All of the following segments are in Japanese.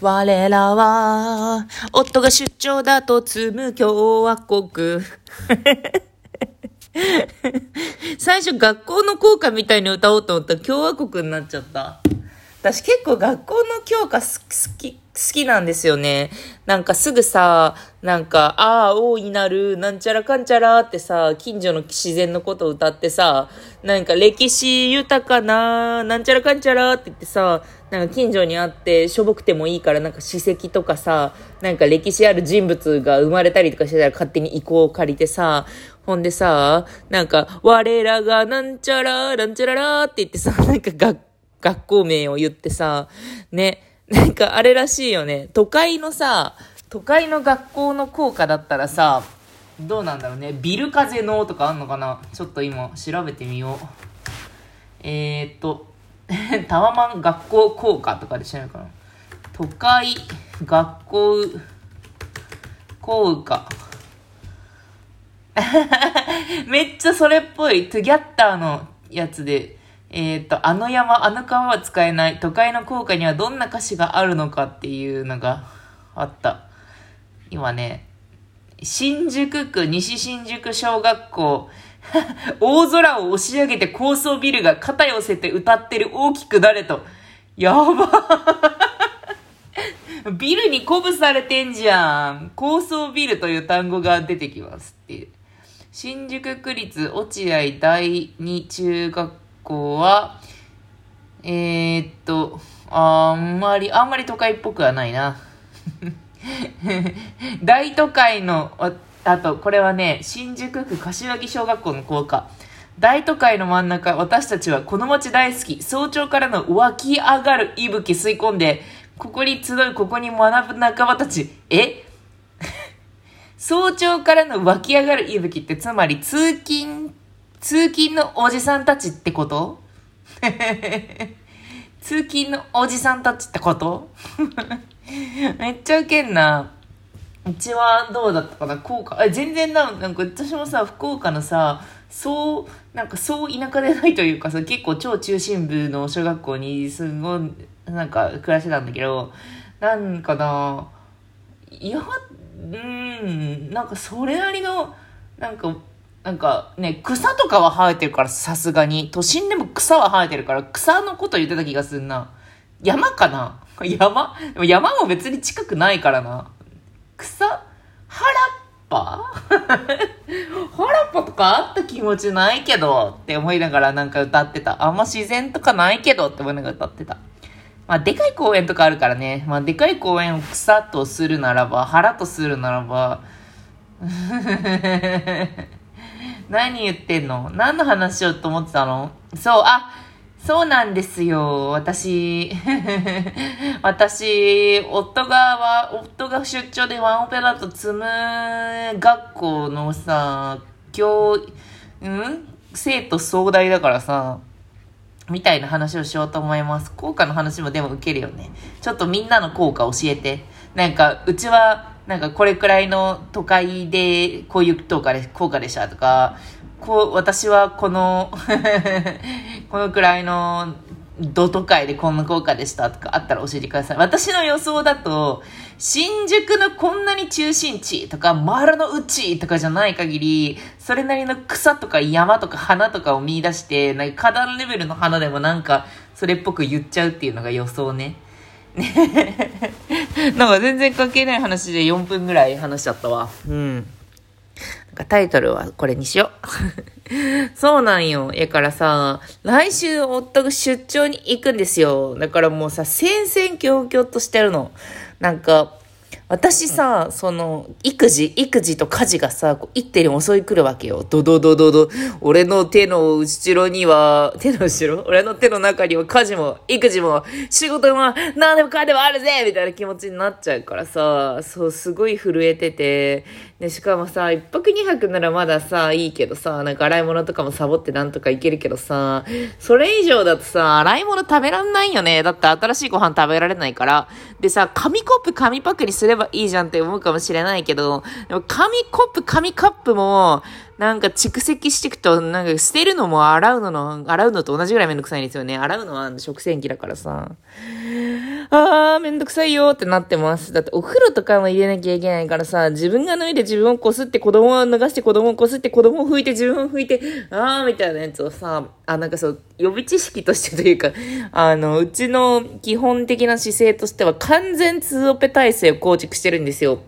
我らは、夫が出張だと積む共和国。最初学校の校歌みたいに歌おうと思ったら共和国になっちゃった。私結構学校の教科好き、好きなんですよね。なんかすぐさ、なんか、ああ、王になる、なんちゃらかんちゃらってさ、近所の自然のことを歌ってさ、なんか歴史豊かな、なんちゃらかんちゃらって言ってさ、なんか近所にあって、しょぼくてもいいから、なんか史跡とかさ、なんか歴史ある人物が生まれたりとかしてたら勝手に意向を借りてさ、ほんでさ、なんか、我らがなんちゃら、なんちゃららって言ってさ、なんか学学校名を言ってさ、ね、なんかあれらしいよね。都会のさ、都会の学校の校歌だったらさ、どうなんだろうね。ビル風のとかあんのかなちょっと今調べてみよう。えー、っと、タワマン学校校歌とかで知らないかな。都会学校校歌。めっちゃそれっぽい。トゥギャッターのやつで、えっ、ー、と、あの山、あの川は使えない。都会の校歌にはどんな歌詞があるのかっていうのがあった。今ね、新宿区西新宿小学校、大空を押し上げて高層ビルが肩寄せて歌ってる大きく誰と。やば ビルに鼓舞されてんじゃん。高層ビルという単語が出てきますっていう。新宿区立落合第二中学校校は、えー、っと、あんまり、あんまり都会っぽくはないな。大都会の、あと、これはね、新宿区柏木小学校の校歌。大都会の真ん中、私たちはこの街大好き。早朝からの湧き上がる息吹吸い込んで、ここに集う、ここに学ぶ仲間たち。え？早朝からの湧き上がる息吹って、つまり通勤通勤のおじさんたちってこと？通勤のおじさんたちってこと？めっちゃウケんな。うちはどうだったかな？福岡。え、全然な、なんか私もさ、福岡のさ、そう、なんかそう田舎でないというかさ、結構超中心部の小学校にすごい、なんか暮らしてたんだけど、なんかな、いや、うん、なんかそれなりの、なんかなんかね、草とかは生えてるからさすがに。都心でも草は生えてるから、草のこと言ってた気がすんな。山かな？山？でも山も別に近くないからな。草？原っぱ？原っぱとかあった気持ちないけどって思いながらなんか歌ってた。あんま自然とかないけどって思いながら歌ってた。まあ、でかい公園とかあるからね。まあ、でかい公園を草とするならば、原とするならば、何言ってんの？何の話しようと思ってたの？そう、あ、そうなんですよ。私、私、夫がは、夫が出張でワンオペだと積む学校のさ、教、うん？生徒総大だからさ、みたいな話をしようと思います。効果の話もでも受けるよね。ちょっとみんなの効果教えて。なんか、うちは、なんかこれくらいの都会でこういう効果で効果でしたとか、こう、私はこの このくらいのド都会でこんな効果でしたとかあったら教えてください。私の予想だと、新宿のこんなに中心地とか、丸の内とかじゃない限り、それなりの草とか山とか花とかを見出して、なんか花壇レベルの花でもなんか、それっぽく言っちゃうっていうのが予想ね。なんか全然関係ない話で4分ぐらい話しちゃったわ。うん。なんかタイトルはこれにしよう。そうなんよ。やからさ、来週夫が出張に行くんですよ。だからもうさ、戦々恐々としてるの。なんか、私さ、その、育児、育児と家事がさ、こう一手に襲い来るわけよ。ドドドドド。俺の手の後ろには、手の後ろ？俺の手の中には家事も、育児も、仕事も、何でもかんでもあるぜみたいな気持ちになっちゃうからさ、そう、すごい震えてて、で、しかもさ、一泊二泊ならまださ、いいけどさ、なんか洗い物とかもサボってなんとかいけるけどさ、それ以上だとさ、洗い物食べらんないよね。だって新しいご飯食べられないから。でさ、紙コップ紙パックにすればいいじゃんって思うかもしれないけど、でも紙コップ紙カップも、なんか蓄積していくと、なんか捨てるのも洗うのの、洗うのと同じぐらいめんどくさいんですよね。洗うのは食洗機だからさ。あー、めんどくさいよってなってます。だってお風呂とかも入れなきゃいけないからさ、自分が脱いで自分をこすって子供を脱がして子供をこすって子供を拭いて自分を拭いて、あーみたいなやつをさ、あ、なんかそう、予備知識としてというか、あの、うちの基本的な姿勢としては完全通オペ体制を構築してるんですよ。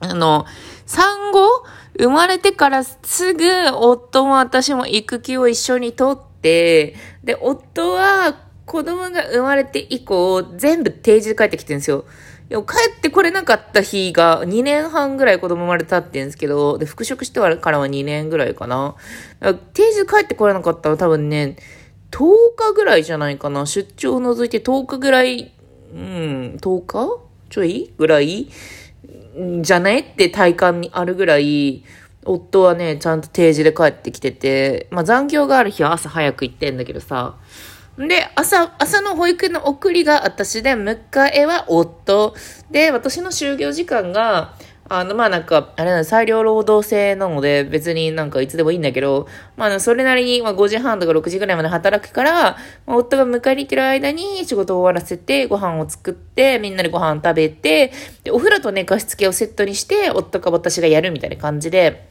あの、産後生まれてからすぐ夫も私も育休を一緒に取って、で、夫は子供が生まれて以降全部定時で帰ってきてるんですよ。でも帰ってこれなかった日が2年半ぐらい子供生まれたって言うんですけど、で、復職してからは2年ぐらいかな。定時で帰ってこれなかったら多分ね、10日ぐらいじゃないかな。出張を除いて10日ぐらい、うん、10日？ちょいぐらい？じゃねって体感にあるぐらい、夫はね、ちゃんと定時で帰ってきてて、まあ残業がある日は朝早く行ってんだけどさ、で、朝、朝の保育園の送りが私で、迎えは夫。で、私の就業時間が、あの、まあなんか、あれな裁量労働制なので、別になんかいつでもいいんだけど、まあそれなりに、ま5時半とか6時ぐらいまで働くから、まあ、夫が迎えに行ってる間に仕事を終わらせて、ご飯を作って、みんなでご飯食べて、で、お風呂と寝かしつけをセットにして、夫か私がやるみたいな感じで、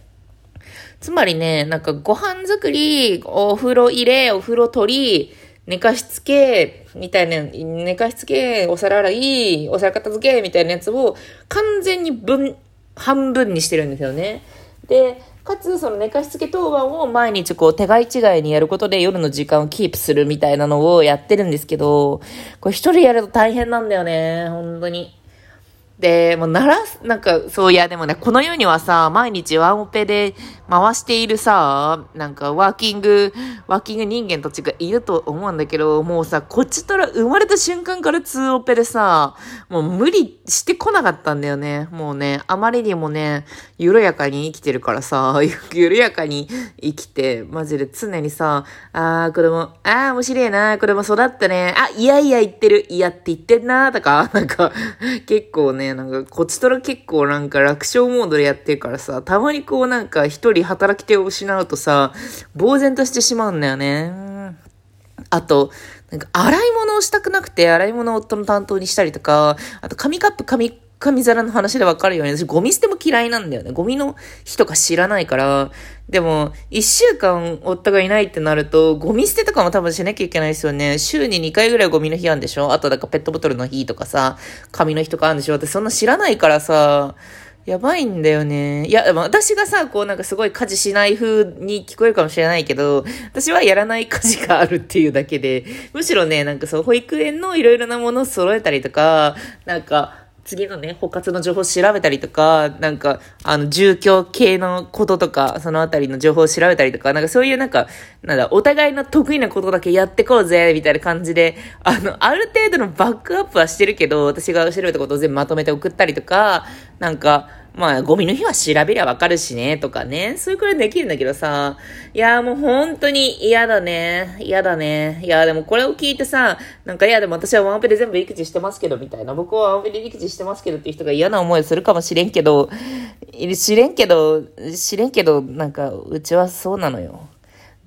つまりね、なんかご飯作り、お風呂入れ、お風呂取り、寝かしつけ、みたいな、寝かしつけ、お皿洗い、お皿片付け、みたいなやつを完全に分、半分にしてるんですよね。で、かつ、その寝かしつけ当番を毎日こう手が違いにやることで夜の時間をキープするみたいなのをやってるんですけど、これ一人やると大変なんだよね、本当に。で、もうなら、なんか、そういや、でもね、この世にはさ、毎日ワンオペで回しているさ、なんかワーキング、ワーキング人間たちがいると思うんだけど、もうさ、こっちとら生まれた瞬間から2オペでさ、もう無理してこなかったんだよね。もうね、あまりにもね、緩やかに生きてるからさ、緩やかに生きて、マジで常にさ、あー、子供、あー、面白いな、子供育ったね、あ、いやいや言ってる、いやって言ってんな、とか、なんか、結構ね、なんか、こっちとら結構なんか楽勝モードでやってるからさ、たまにこうなんか一人働き手を失うとさ、呆然としてしまうんだよね。あと、なんか洗い物をしたくなくて、洗い物を夫の担当にしたりとか、あと紙カップ、紙紙皿の話でわかるように、私ゴミ捨ても嫌いなんだよね。ゴミの日とか知らないから、でも、一週間夫がいないってなると、ゴミ捨てとかも多分しなきゃいけないですよね。週に2回ぐらいゴミの日あるんでしょあと、だからペットボトルの日とかさ、紙の日とかあるんでしょってそんな知らないからさ、やばいんだよね。いや、でも私がさ、こうなんかすごい家事しない風に聞こえるかもしれないけど、私はやらない家事があるっていうだけで、むしろね、なんかそう、保育園のいろいろなものを揃えたりとか、なんか、次のね、保活の情報を調べたりとか、なんか、あの、住居系のこととか、そのあたりの情報を調べたりとか、なんかそういうなんか、なんだ、お互いの得意なことだけやってこうぜ、みたいな感じで、あの、ある程度のバックアップはしてるけど、私が調べたことを全部まとめて送ったりとか、なんか、まあ、ゴミの日は調べりゃわかるしね、とかね。そういうくらいできるんだけどさ。いや、もう本当に嫌だね。嫌だね。いや、でもこれを聞いてさ、なんか、いや、でも私はワンオペで全部育児してますけど、みたいな。僕はワンオペで育児してますけどっていう人が嫌な思いをするかもしれんけど、知れんけど、知れんけど、なんか、うちはそうなのよ。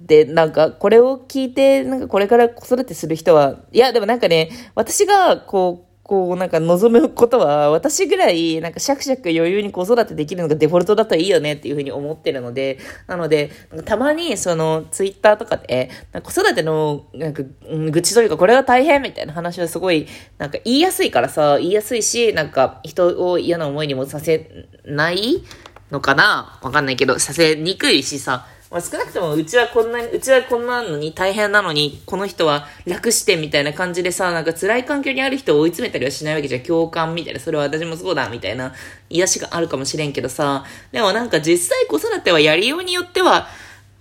で、なんか、これを聞いて、なんかこれから子育てする人は、いや、でもなんかね、私が、こう、こう、なんか望むことは、私ぐらい、なんかシャクシャク余裕に子育てできるのがデフォルトだといいよねっていうふうに思ってるので、なので、たまに、その、ツイッターとかで、子育ての、なんか、愚痴というか、これが大変みたいな話はすごい、なんか言いやすいからさ、言いやすいし、なんか、人を嫌な思いにもさせないのかな？わかんないけど、させにくいしさ、まあ、少なくともうちはこんなに、うちはこんなのに大変なのに、この人は楽してみたいな感じでさ、なんか辛い環境にある人を追い詰めたりはしないわけじゃ共感みたいな、それは私もそうだみたいな癒しがあるかもしれんけどさ、でもなんか実際子育てはやりようによっては、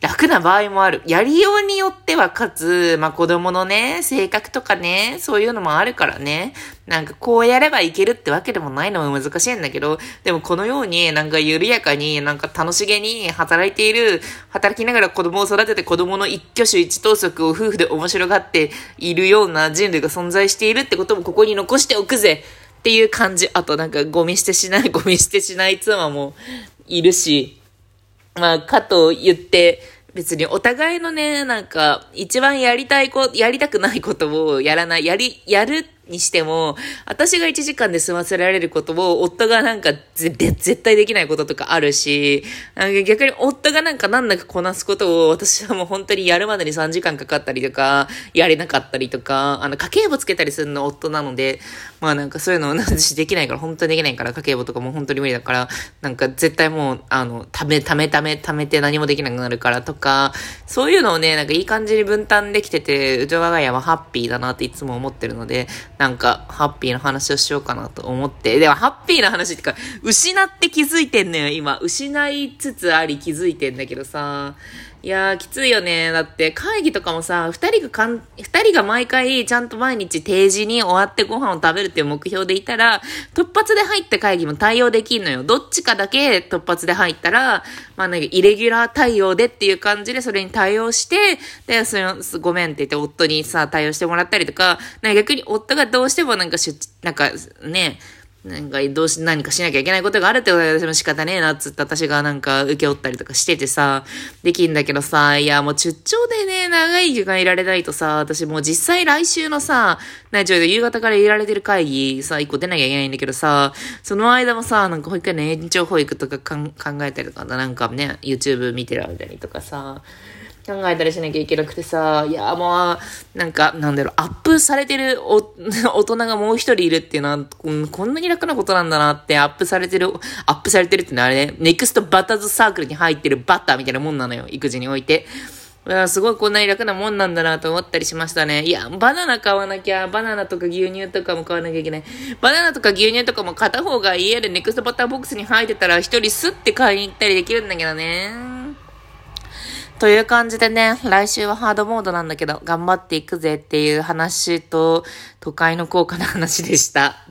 楽な場合もある。やりようによっては、かつ、まあ、子供のね、性格とかね、そういうのもあるからね。なんかこうやればいけるってわけでもないのも難しいんだけど、でもこのようになんか緩やかになんか楽しげに働いている、働きながら子供を育てて子供の一挙手一投足を夫婦で面白がっているような人類が存在しているってこともここに残しておくぜっていう感じ。あとなんかゴミ捨てしない、ゴミ捨てしない妻もいるし、まあ、かと言って、別にお互いのね、なんか、一番やりたいこと、やりたくないことをやらない、やり、やるにしても、私が1時間で済ませられることを、夫がなんか絶対できないこととかあるし、逆に夫がなんかなんだかこなすことを、私はもう本当にやるまでに3時間かかったりとか、やれなかったりとか、あの、家計簿つけたりするの夫なので、まあなんかそういうの私できないから、本当にできないから、家計簿とかも本当に無理だから、なんか絶対もう、あの、ため、ため、ため、ためて何もできなくなるからとか、そういうのをね、なんかいい感じに分担できてて、うち我が家はハッピーだなっていつも思ってるので、なんか、ハッピーの話をしようかなと思って。でも、ハッピーな話ってか、失って気づいてんのよ、今。失いつつあり気づいてんだけどさ。いやー、きついよね。だって、会議とかもさ、二人がかん、二人が毎回、ちゃんと毎日定時に終わってご飯を食べるっていう目標でいたら、突発で入った会議も対応できんのよ。どっちかだけ突発で入ったら、まあなんか、イレギュラー対応でっていう感じでそれに対応して、で、その、ごめんって言って夫にさ、対応してもらったりとか、なか逆に夫がどうしてもなんかしゅ、なんかね、なんか、どうし、何かしなきゃいけないことがあるってことで私も仕方ねえなっつって私がなんか受け負ったりとかしててさ、できんだけどさ、いやもう出張でね、長い時間いられないとさ、私もう実際来週のさ、なちょい夕方からいられてる会議さ、一個出なきゃいけないんだけどさ、その間もさ、なんか保育園の延長保育とか考えたりとか、なんかね、YouTube 見てる間にとかさ、考えたりしなきゃいけなくてさ、いや、もう、なんか、なんだろう、アップされてる 大人がもう一人いるっていうのは、こんなに楽なことなんだなって、アップされてる、アップされてるってのはあれね、ネクストバターズサークルに入ってるバッターみたいなもんなのよ、育児において。すごいこんなに楽なもんなんだなと思ったりしましたね。いや、バナナ買わなきゃ、バナナとか牛乳とかも買わなきゃいけない。バナナとか牛乳とかも片方が家でネクストバターボックスに入ってたら一人スッて買いに行ったりできるんだけどね。という感じでね、来週はハードモードなんだけど、頑張っていくぜっていう話と、都会の効果の話でした。